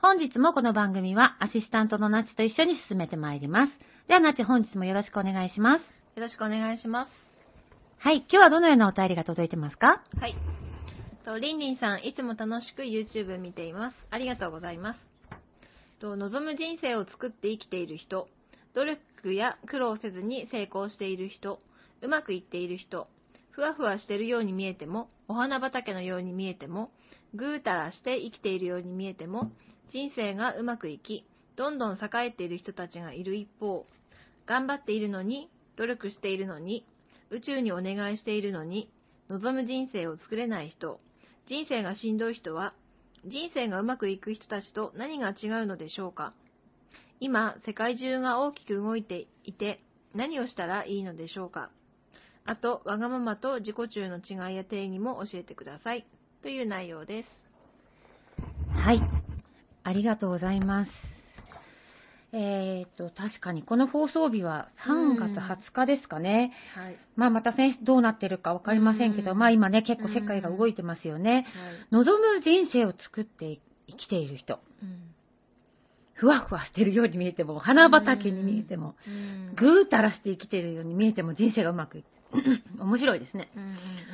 本日もこの番組はアシスタントのナチと一緒に進めてまいります。ではナチ本日もよろしくお願いします。よろしくお願いします。はい、今日はどのようなお便りが届いてますか？はい。と、りんりんさん、いつも楽しく YouTube 見ています。ありがとうございます。と、望む人生を作って生きている人、努力や苦労せずに成功している人、うまくいっている人、ふわふわしてるように見えても、お花畑のように見えても、ぐうたらして生きているように見えても、人生がうまくいき、どんどん栄えている人たちがいる一方、頑張っているのに、努力しているのに、宇宙にお願いしているのに、望む人生を作れない人、人生がしんどい人は、人生がうまくいく人たちと何が違うのでしょうか？今、世界中が大きく動いていて、何をしたらいいのでしょうか？あと、わがままと自己中の違いや定義も教えてください。という内容です。はい。ありがとうございます。えーと、確かにこの放送日は3月20日ですかね。はい。まあまたね、どうなってるかわかりませんけど、うんまあ今ね、結構世界が動いてますよね。望む人生を作って生きている人。うん。ふわふわしてるように見えても、花畑に見えても、うん。ぐーたらして生きてるように見えても人生がうまくいく。面白いですね。うんうんう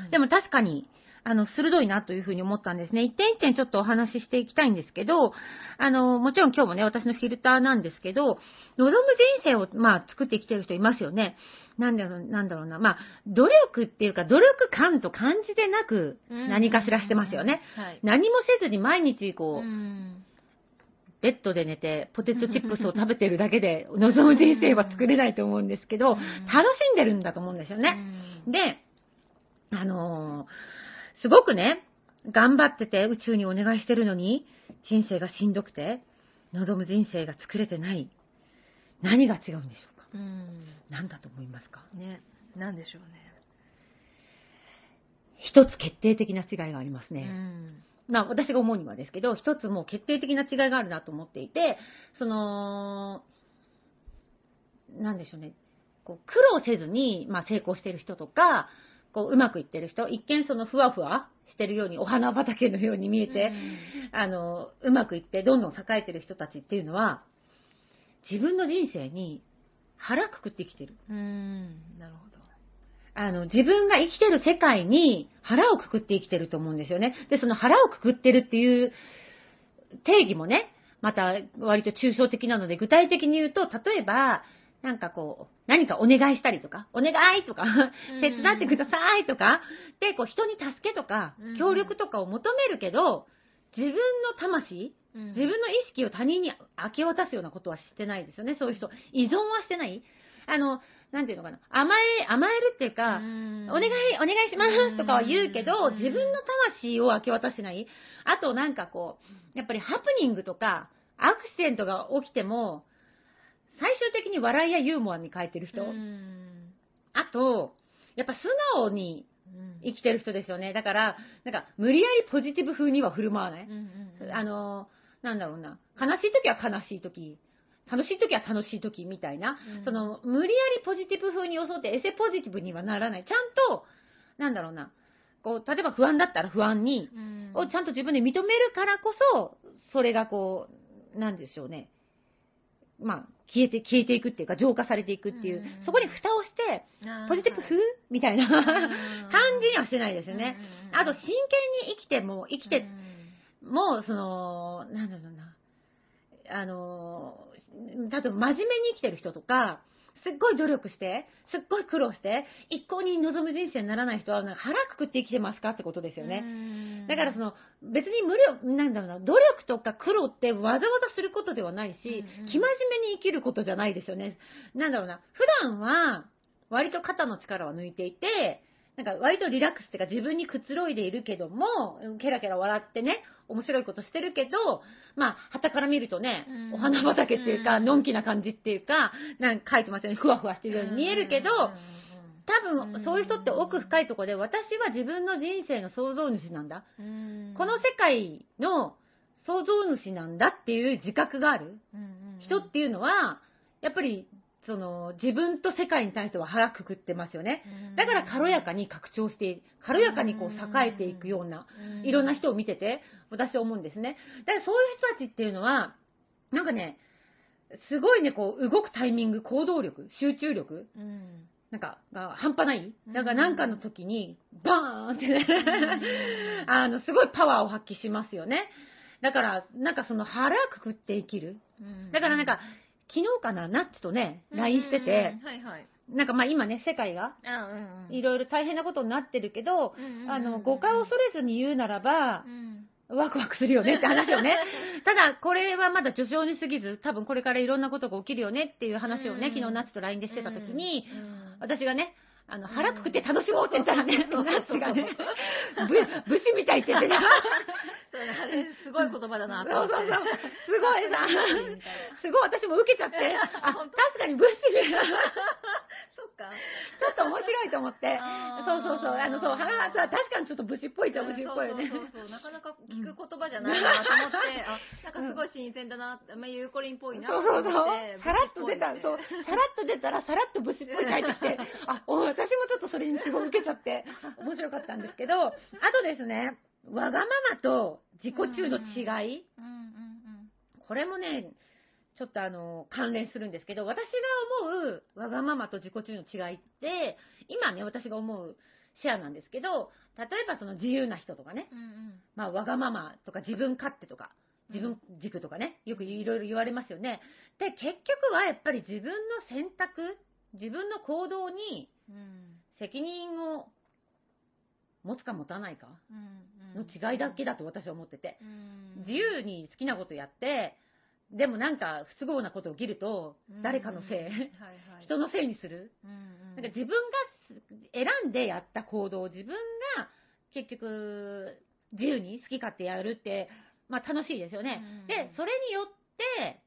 んでも確かに、あの、鋭いなというふうに思ったんですね。一点一点ちょっとお話ししていきたいんですけど、あの、もちろん今日もね、私のフィルターなんですけど、望む人生を、まあ、作ってきてる人いますよね。なんだろう、なんだろうな。まあ、努力っていうか、努力感と感じてなく、うん何かしらしてますよね。はい。何もせずに毎日こう、うんベッドで寝て、ポテトチップスを食べてるだけで、望む人生は作れないと思うんですけど、うん楽しんでるんだと思うんですよね。で、あのーすごくね、頑張ってて宇宙にお願いしてるのに、人生がしんどくて、望む人生が作れてない。何が違うんでしょうか？うん。何だと思いますか？ね。なんでしょうね。一つ決定的な違いがありますうね。ん。まあ私が思うにはですけど、一つもう決定的な違いがあるなと思っていて、その、なんでしょうね。こう苦労せずに、まあ、成功している人とか、こううまくいってる人、一見そのふわふわしてるように、お花畑のように見えて、あの、うまくいってどんどん栄えてる人たちっていうのは、自分の人生に腹くくって生きてる。うん。うん。なるほど。あの、自分が生きてる世界に腹をくくって生きてると思うんですよね。で、その腹をくくってるっていう定義もね、また割と抽象的なので、具体的に言うと、例えば、なんかこう、何かお願いしたりとか、お願いとか、手伝ってくださいとか、で、こう人に助けとかうん、協力とかを求めるけど、自分の魂、自自分の意識を他人に明け渡すようなことはしてないですよね、そういう人。依存はしてない。あの、なんていうのかな。甘え、甘えるっていうか、お願い、お願いしますとかは言うけど、うん自分の魂を明け渡してない。あとなんかこう、やっぱりハプニングとか、アクシデントが起きても、最終的に笑いやユーモアに変えてる人。うんあと、やっぱ素直にうん生きてる人ですよね。だから、なんか無理やりポジティブ風には振る舞わない。あの、なんだろうな。悲しい時は悲しい時。楽しい時は楽しい時みたいな、うんその、無理やりポジティブ風に装ってエセポジティブにはならない。ちゃんと、なんだろうな、こう、例えば不安だったら不安に、うんをちゃんと自分で認めるからこそ、それがこう、なんでしょうね。まあ、消えて、消えていくっていうか、浄化されていくっていう、うん。そこに蓋をして、ポジティブ風みたいな。はい感じにはしてないですよね。あと、真剣に生きても、生きてうんもう、その、なんだろうな、あの、例えば真面目に生きてる人とか、すっごい努力して、すっごい苦労して、一向に望む人生にならない人は、なんか腹くくって生きてますかってことですよね。ねだからその、別に無料、なんだろうな、努力とか苦労ってわざわざすることではないし、生真面目に生きることじゃないですよね。なんだろうな、普段は、割と肩の力を抜いていて、なんか割とリラックスっていうか自分にくつろいでいるけども、ケラケラ笑ってね、面白いことしてるけど、まあ、旗から見るとね、うん。お花畑っていうか、うん。のんきな感じっていうか、なんか書いてますよね、ふわふわしてるように見えるけど、多分、そういう人って奥深いところで、私は自分の人生の創造主なんだ。この世界の創造主なんだっていう自覚がある人っていうのは、やっぱり、その、自分と世界に対しては腹くくってますよね。だから軽やかに拡張している、軽やかにこう栄えていくような、いろんな人を見てて、私は思うんですね。だからそういう人たちっていうのは、なんかね、すごいね、こう、動くタイミング、行動力、集中力、うん。なんか、が半端ない。うん。だからなんかの時に、バーンってね、あの、すごいパワーを発揮しますよね。だから、なんかその腹くくって生きる。だからなんか、昨日かな、ナッツとね、LINE してて、はいはい。なんかまあ今ね、世界がいろいろ大変なことになってるけど、あの、誤解を恐れずに言うならばう、ん。ワクワクするよねって話よね。ただ、これはまだ序章に過ぎず、多分これからいろんなことが起きるよねっていう話をね、うん昨日ナッツと LINE でしてた時に、うん。私がね、あの、腹くくって楽しもうって言ったらね、うんナッツがね、ぶ武士みたいって言ってね、すごい言葉だなそうそうそう、すごいさ、すごい私も受けちゃって、あ、確かに武士っと面白いと思って、そうそうそう、あの、そう、腹がさ、確かにちょっと武士っぽいっちゃ武士っぽいよね。そうそうなかなか聞く言葉じゃないなと思って、あなんかすごい新鮮だな、まあ、ゆうこりんっぽいなそうと思そう。ってそう。さらっと出た、そう、さらっと出たら、さらっと武士っぽい書いてきて、あ、お私もちょっとそれにすごい受けちゃって、面白かったんですけど、あとですね、わがままと自己中の違い、これもね、ちょっとあの、関連するんですけど、私が思うわがままと自己中の違いって、今ね、私が思うシェアなんですけど、例えばその自由な人とかね、うんうん。まあ、わがままとか自分勝手とか、自分軸とかね、よくいろいろ言われますよね。で、結局はやっぱり自分の選択、自分の行動にうん。責任を持つか持たないかうん。の違いだけだと私は思ってて。うん。自由に好きなことやって、でもなんか不都合なこと起きると、誰かのせい、はいはい人のせいにする？うんうんなんか自分が選んでやった行動を自分が結局自由に好き勝手やるって、まあ楽しいですよね。うんで、それによって、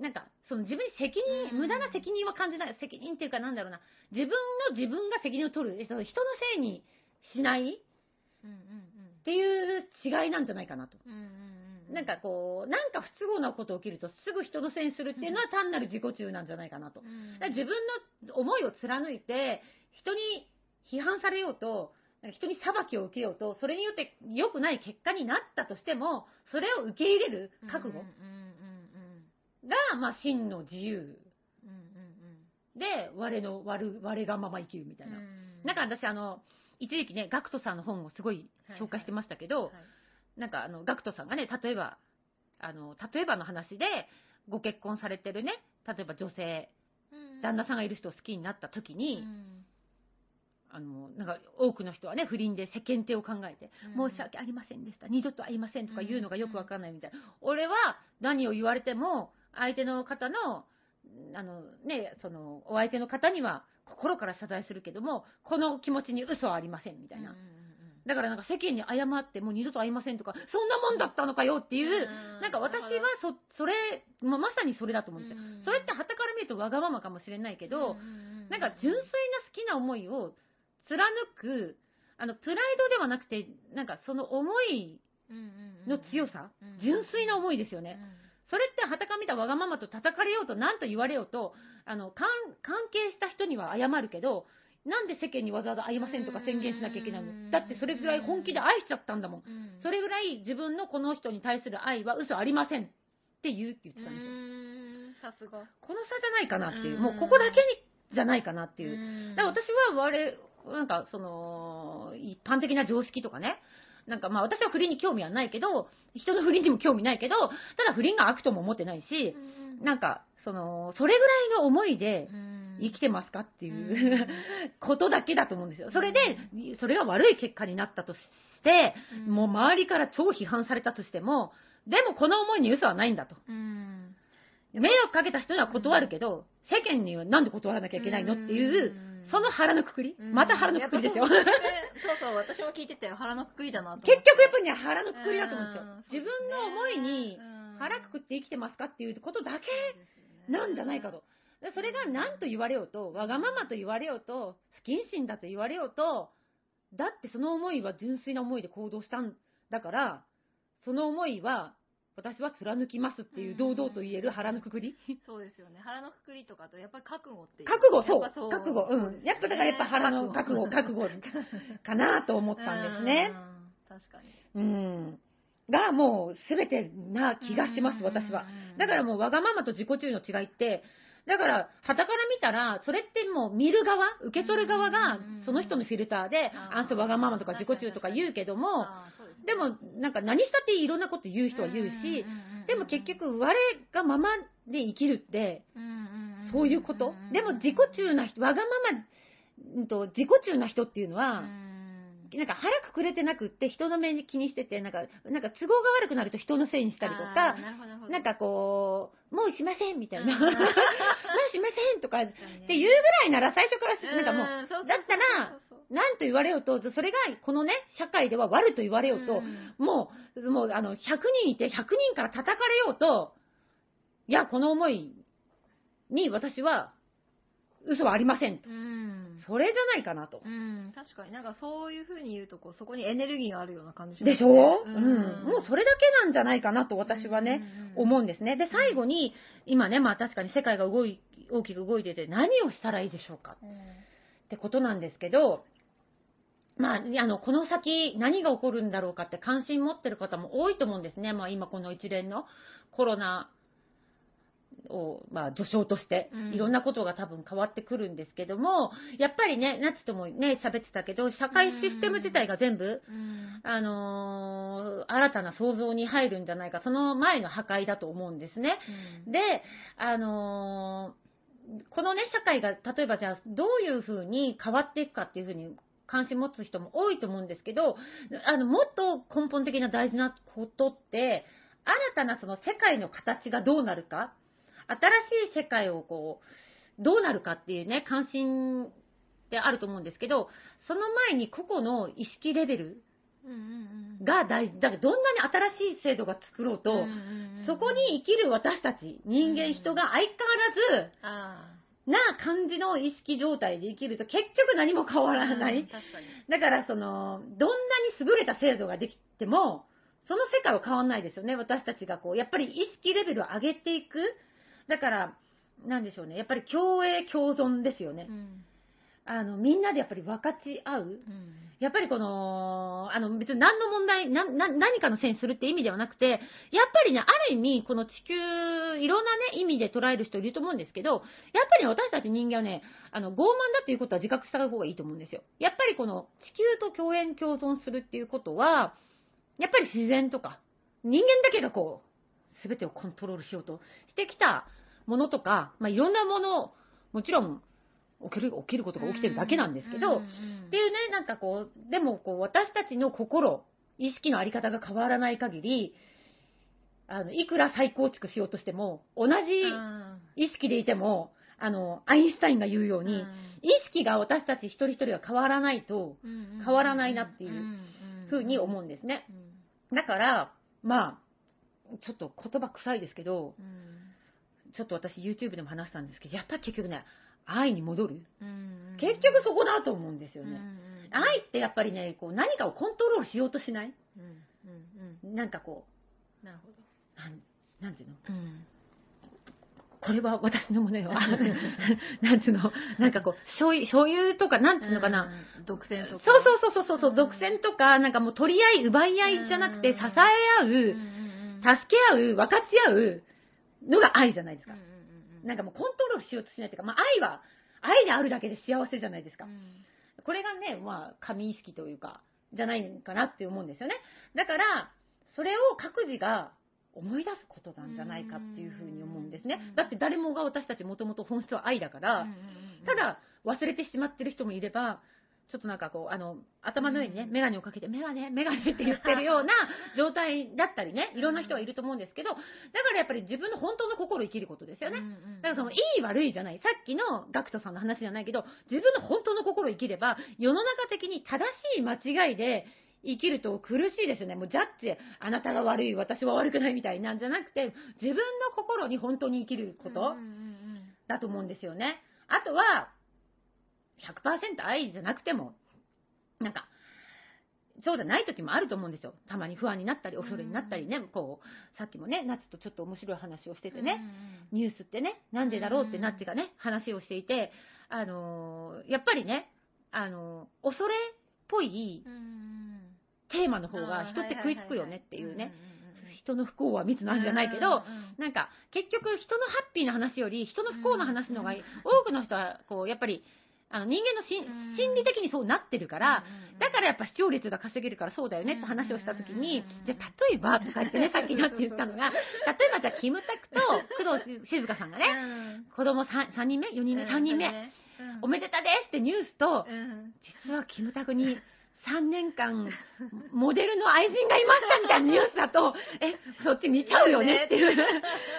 なんか、その自分に責任、うん無駄な責任は感じない。責任っていうかなんだろうな。自分の自分が責任を取る。その人のせいにしないうんうんっていう違いなんじゃないかなと。うんうんうんうんなんかこう、なんか不都合なこと起きるとすぐ人のせいにするっていうのは単なる自己中なんじゃないかなと。うん。だ自分の思いを貫いて、人に批判されようと、人に裁きを受けようと、それによって良くない結果になったとしても、それを受け入れる覚悟が、まあ、真の自由。で、我の、我、我がまま生きるみたいな。うん。なんか私、あの、一時期ね、ガクトさんの本をすごい紹介してましたけど、はいなんかあの、ガクトさんがね、例えば、あの、例えばの話で、ご結婚されてるね、例えば女性、旦那さんがいる人を好きになった時に、うん。あの、なんか多くの人はね、不倫で世間体を考えて、うん申し訳ありませんでした、二度と会いませんとか言うのがよくわかんないみたいな。俺は何を言われても、相手の方の、あのね、その、お相手の方には心から謝罪するけども、この気持ちに嘘はありませんみたいな。うんうんうんだからなんか世間に謝ってもう二度と会いませんとか、そんなもんだったのかよっていう、うん。なんか私はそ、それ、まあまさにそれだと思うんですよ。うん。それって旗から見るとわがままかもしれないけど、なんか純粋な好きな思いを貫く、あの、プライドではなくて、なんかその思いの強さ、うん純粋な思いですよね。それって、はたか見たわがままと叩かれようと、何と言われようと、あの、関関係した人には謝るけど、なんで世間にわざわざ会いませんとか宣言しなきゃいけないの？だってそれぐらい本気で愛しちゃったんだもん。うん。それぐらい自分のこの人に対する愛は嘘ありませんって言うって言ってたんですよ。さすが。この差じゃないかなっていう、うん。もうここだけにじゃないかなっていう。うん。だから私は我々、なんかその、一般的な常識とかね、なんかまあ私は不倫に興味はないけど、人の不倫にも興味ないけど、ただ不倫が悪とも思ってないし、なんか、その、それぐらいの思いで生きてますかっていう、ことだけだと思うんですよ。それで、それが悪い結果になったとして、もう周りから超批判されたとしても、でもこの思いに嘘はないんだと。うん迷惑かけた人には断るけど、世間にはなんで断らなきゃいけないのっていう、その腹のくくり、また腹のくくりですよ。そうそう、私も聞いてたよ。腹のくくりだなと。結局やっぱりね、腹のくくりだと思うんですようん。自分の思いにうん腹くくって生きてますかっていうことだけなんじゃないかと。でそれが何と言われようと、わがままと言われようと、不謹慎だと言われようと、だってその思いは純粋な思いで行動したんだから、その思いは私は貫きますっていう堂々と言える腹のくくり。そうですよね。腹のくくりとかと、やっぱり覚悟っていう。覚悟、そうやっぱ。覚悟。うん。やっぱだからやっぱ腹の 覚悟、覚悟かなと思ったんですね。うん。確かに。うん。がもう全てな気がします、私は。だからもうわがままと自己中の違いって、だから、旗から見たら、それってもう見る側、受け取る側がその人のフィルターで、あんたわがままとか自己中とか言うけども、でも、なんか何したっていろんなこと言う人は言うし、でも結、局、我がままで生きるって、そういうこと？でも自己中な人、わがまま、自己中な人っていうのは、なんか腹くくれてなくって人の目に気にしてて、なんか、なんか都合が悪くなると人のせいにしたりとか、なんかこう、もうしませんみたいな、うん。もうしませんとかっていうぐらいなら最初から、なんかもう、だったら、なんと言われようと、それがこのね、社会では悪と言われようと、もう、もうあの、100人いて100人から叩かれようと、いや、この思いに私は、嘘はありませんと。うん。それじゃないかなと。うん、確かになんかそういうふうに言うとこう、そこにエネルギーがあるような感じしますねでしょ、ううんん、もうそれだけなんじゃないかなと私はね、思うんですね。で、最後に、今ね、まあ確かに世界が動い、大きく動いてて何をしたらいいでしょうかうん。ってことなんですけど、まあ、あの、この先何が起こるんだろうかって関心持ってる方も多いと思うんですね。まあ今この一連のコロナを、まあ序章としてうん、いろんなことが多分変わってくるんですけども、やっぱりね、ナチともね、喋ってたけど、社会システム自体が全部、うん。あのー新たな創造に入るんじゃないか、その前の破壊だと思うんですね。で、あのーこのね、社会が、例えばじゃあ、どういうふうに変わっていくかっていうふうに関心持つ人も多いと思うんですけど、あの、もっと根本的な大事なことって、新たなその世界の形がどうなるか、新しい世界をこう、どうなるかっていうね、関心ってあると思うんですけど、その前に個々の意識レベル。が大事。だからどんなに新しい制度が作ろうと、そこに生きる私たち、人間、人が相変わらず、あな感じの意識状態で生きると結局何も変わあ。らない。だからその、どんなに優れた制度ができても、その世界は変わらないですよね。私たちがこう、やっぱり意識レベルを上げていく。だから、なんでしょうね。やっぱり共栄共存ですよねう。ん。あの、みんなでやっぱり分かち合う。うん。やっぱりこの、あの、別に何の問題、な、な、何かのせいにするって意味ではなくて、やっぱりね、ある意味、この地球、いろんなね、意味で捉える人いると思うんですけど、やっぱりね私たち人間はね、あの、傲慢だっていうことは自覚した方がいいと思うんですよ。やっぱりこの地球と共演共存するっていうことは、やっぱり自然とか、人間だけがこう、すべてをコントロールしようとしてきたものとか、まあ、いろんなもの、もちろん、起きる、起きることが起きてるだけなんですけど、っていうね、なんかこう、でもこう、私たちの心、意識のあり方が変わらない限り、あの、いくら再構築しようとしても、同じうん。意識でいても、あの、アインシュタインが言うように、意識が私たち一人一人が変わらないと、うん。変わらないなっていうふうに思うんですね。うん。だから、まあ、ちょっと言葉臭いですけど、うん。ちょっと私 YouTube でも話したんですけど、やっぱり結局ね、愛に戻る。うん結局そこだと思うんですよね。うんうん愛ってやっぱりね、こう何かをコントロールしようとしない？うんうん。うんなんかこなるほど。う、なんなんていうの？うん。これは私のものよ。なんつうの？なんかこう、所有所有とか、なんつうのかな？うん独占とか。そうそうそうそうそう、うん独占とか、なんかもう取り合い、奪い合いじゃなくて、うん支え合う、うんうんうん助け合う、分かち合うのが愛じゃないですかうん。うんうんなんかもうコントロールしようとしないというか、まあ愛は、愛であるだけで幸せじゃないですか。これがね、まあ、神意識というか、じゃないかなって思うんですよね。だから、それを各自が思い出すことなんじゃないかっていうふうに思うんですねうん。だって誰もが私たちもともと本質は愛だから、うんうんうんただ忘れてしまってる人もいれば、ちょっとなんかこう、あの、頭の上にね、うんメガネをかけて、メガネ、メガネって言ってるような 状態だったりね、いろんな人がいると思うんですけど、だからやっぱり自分の本当の心を生きることですよね。だからそのいい悪いじゃない、さっきのガクトさんの話じゃないけど、自分の本当の心を生きれば、世の中的に正しい間違いで生きると苦しいですよね。もうジャッジ、あなたが悪い、私は悪くないみたいなんじゃなくて、自分の心に本当に生きることだと思うんですよね。あとは、100%愛じゃなくても、なんか、そうじゃない時もあると思うんですよ。たまに不安になったり、恐れになったりね、こう、さっきもね、夏とちょっと面白い話をしててね、ニュースってね、なんでだろうってナッチがね、話をしていて、あのーやっぱりね、あのー恐れっぽいうんうんうん。テーマの方が人って食いつくよねっていうね、んんうん人の不幸は密なんじゃないけど、うんうんなんか結局人のハッピーな話より人の不幸な話の方が、うん。多くの人はこうやっぱりあの人間のしうん心理的にそうなってるから、だからやっぱ視聴率が稼げるからそうだよねって話をしたときにうん、じゃあ例えばとか言ってね、さっきなって言ったのが、例えばじゃあキムタクと工藤静香さんがね、うん子供 3, 3人目 ?4 人目 ?3 人目、うんおめでたですってニュースと、うん実はキムタクに3年間、モデルの愛人がいましたみたいなニュースだと、え、そっち見ちゃうよねっていう、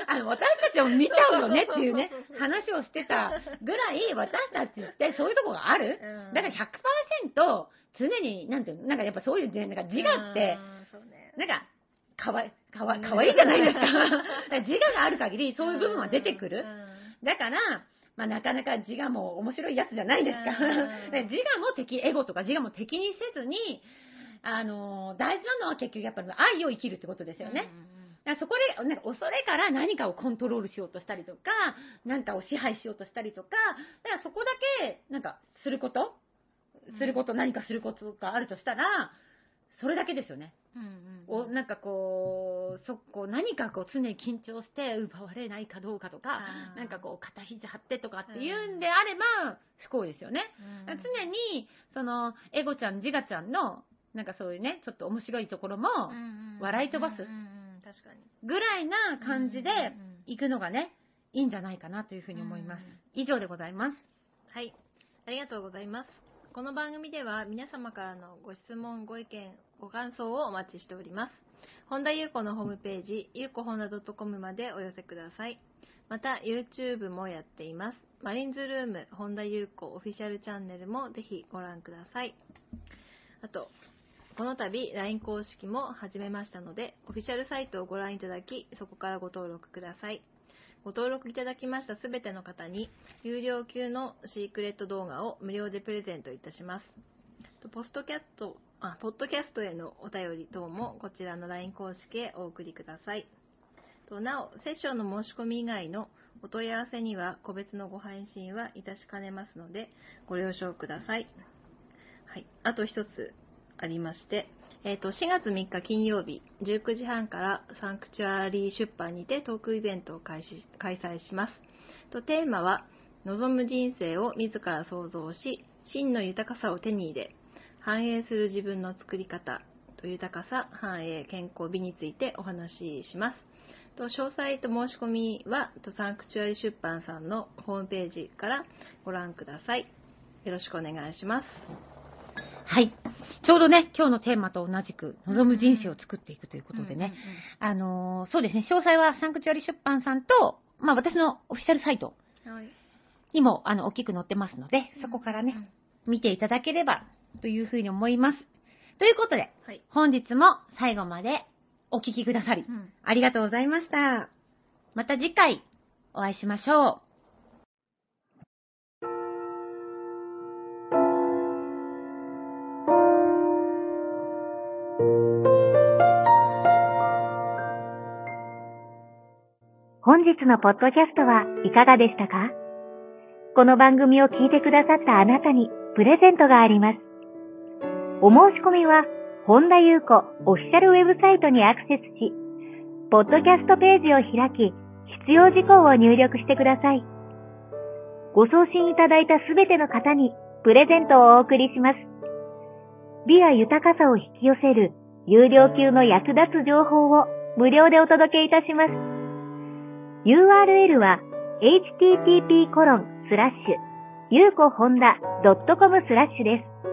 あの、私たちも見ちゃうよねっていうね、話をしてたぐらい、私たちってそういうとこがある？うん。だから100%、常に、なんていうの、なんかやっぱそういうね、なんか自我って、なんか、かわい、かわい、かわいいじゃないですか。自我がある限り、そういう部分は出てくる。だから、まあ、なかなか自我も面白いやつじゃないですか。自我も敵、エゴとか自我も敵にせずに、あのー大事なのは結局やっぱり愛を生きるってことですよね。だからそこで、なんか恐れから何かをコントロールしようとしたりとか、何かを支配しようとしたりとか、だからそこだけ、なんか、すること？すること、何かすることがあるとしたら、それだけですよね。うんうんおなんかこう、そこう何かこう常に緊張して奪われないかどうかとか、なんかこう肩肘張ってとかっていうんであれば不幸ですよね。うん常に、その、エゴちゃん、ジガちゃんの、なんかそういうね、ちょっと面白いところも、うんうん笑い飛ばすうんうんうん確かにぐらいな感じでうんうんうん行くのがね、いいんじゃないかなというふうに思いますうん。以上でございます。はい、ありがとうございます。この番組では皆様からのご質問、ご意見、ご感想をお待ちしております。本田裕子のホームページ、ゆうこほんだ .com までお寄せください。また、YouTube もやっています。マリンズルーム、本田裕子オフィシャルチャンネルもぜひご覧ください。あと、この度 LINE 公式も始めましたので、オフィシャルサイトをご覧いただき、そこからご登録ください。ご登録いただきましたすべての方に、有料級のシークレット動画を無料でプレゼントいたします。ポストキャスト、あ、ポッドキャストへのお便り等もこちらの LINE 公式へお送りください。となお、セッションの申し込み以外のお問い合わせには個別のご配信はいたしかねますので、ご了承ください。はい。あと一つありまして、えっ、と、4月3日金曜日、19時半からサンクチュアリー出版にてトークイベントを開始開催します。とテーマは、望む人生を自ら創造し、真の豊かさを手に入れ、反映する自分の作り方と豊かさ、繁栄、健康、美についてお話しします。と詳細と申し込みはとサンクチュアリ出版さんのホームページからご覧ください。よろしくお願いします。はい。ちょうどね、今日のテーマと同じく、望む人生を作っていくということでね、あのーそうですね、詳細はサンクチュアリ出版さんと、まあ私のオフィシャルサイトうんうん。はい。にも、あの、大きく載ってますので、そこからね、見ていただければ、というふうに思います。ということで、はい。本日も最後までお聞きくださり、うんありがとうございました。また次回、お会いしましょう。日のポッドキャストはいかがでしたか？この番組を聞いてくださったあなたにプレゼントがあります。お申し込みは、本田優子オフィシャルウェブサイトにアクセスし、ポッドキャストページを開き、必要事項を入力してください。ご送信いただいたすべての方にプレゼントをお送りします。美や豊かさを引き寄せる有料級の役立つ情報を無料でお届けいたします。URL は http コロンスラッシュゆうこほんだ .com スラッシュです。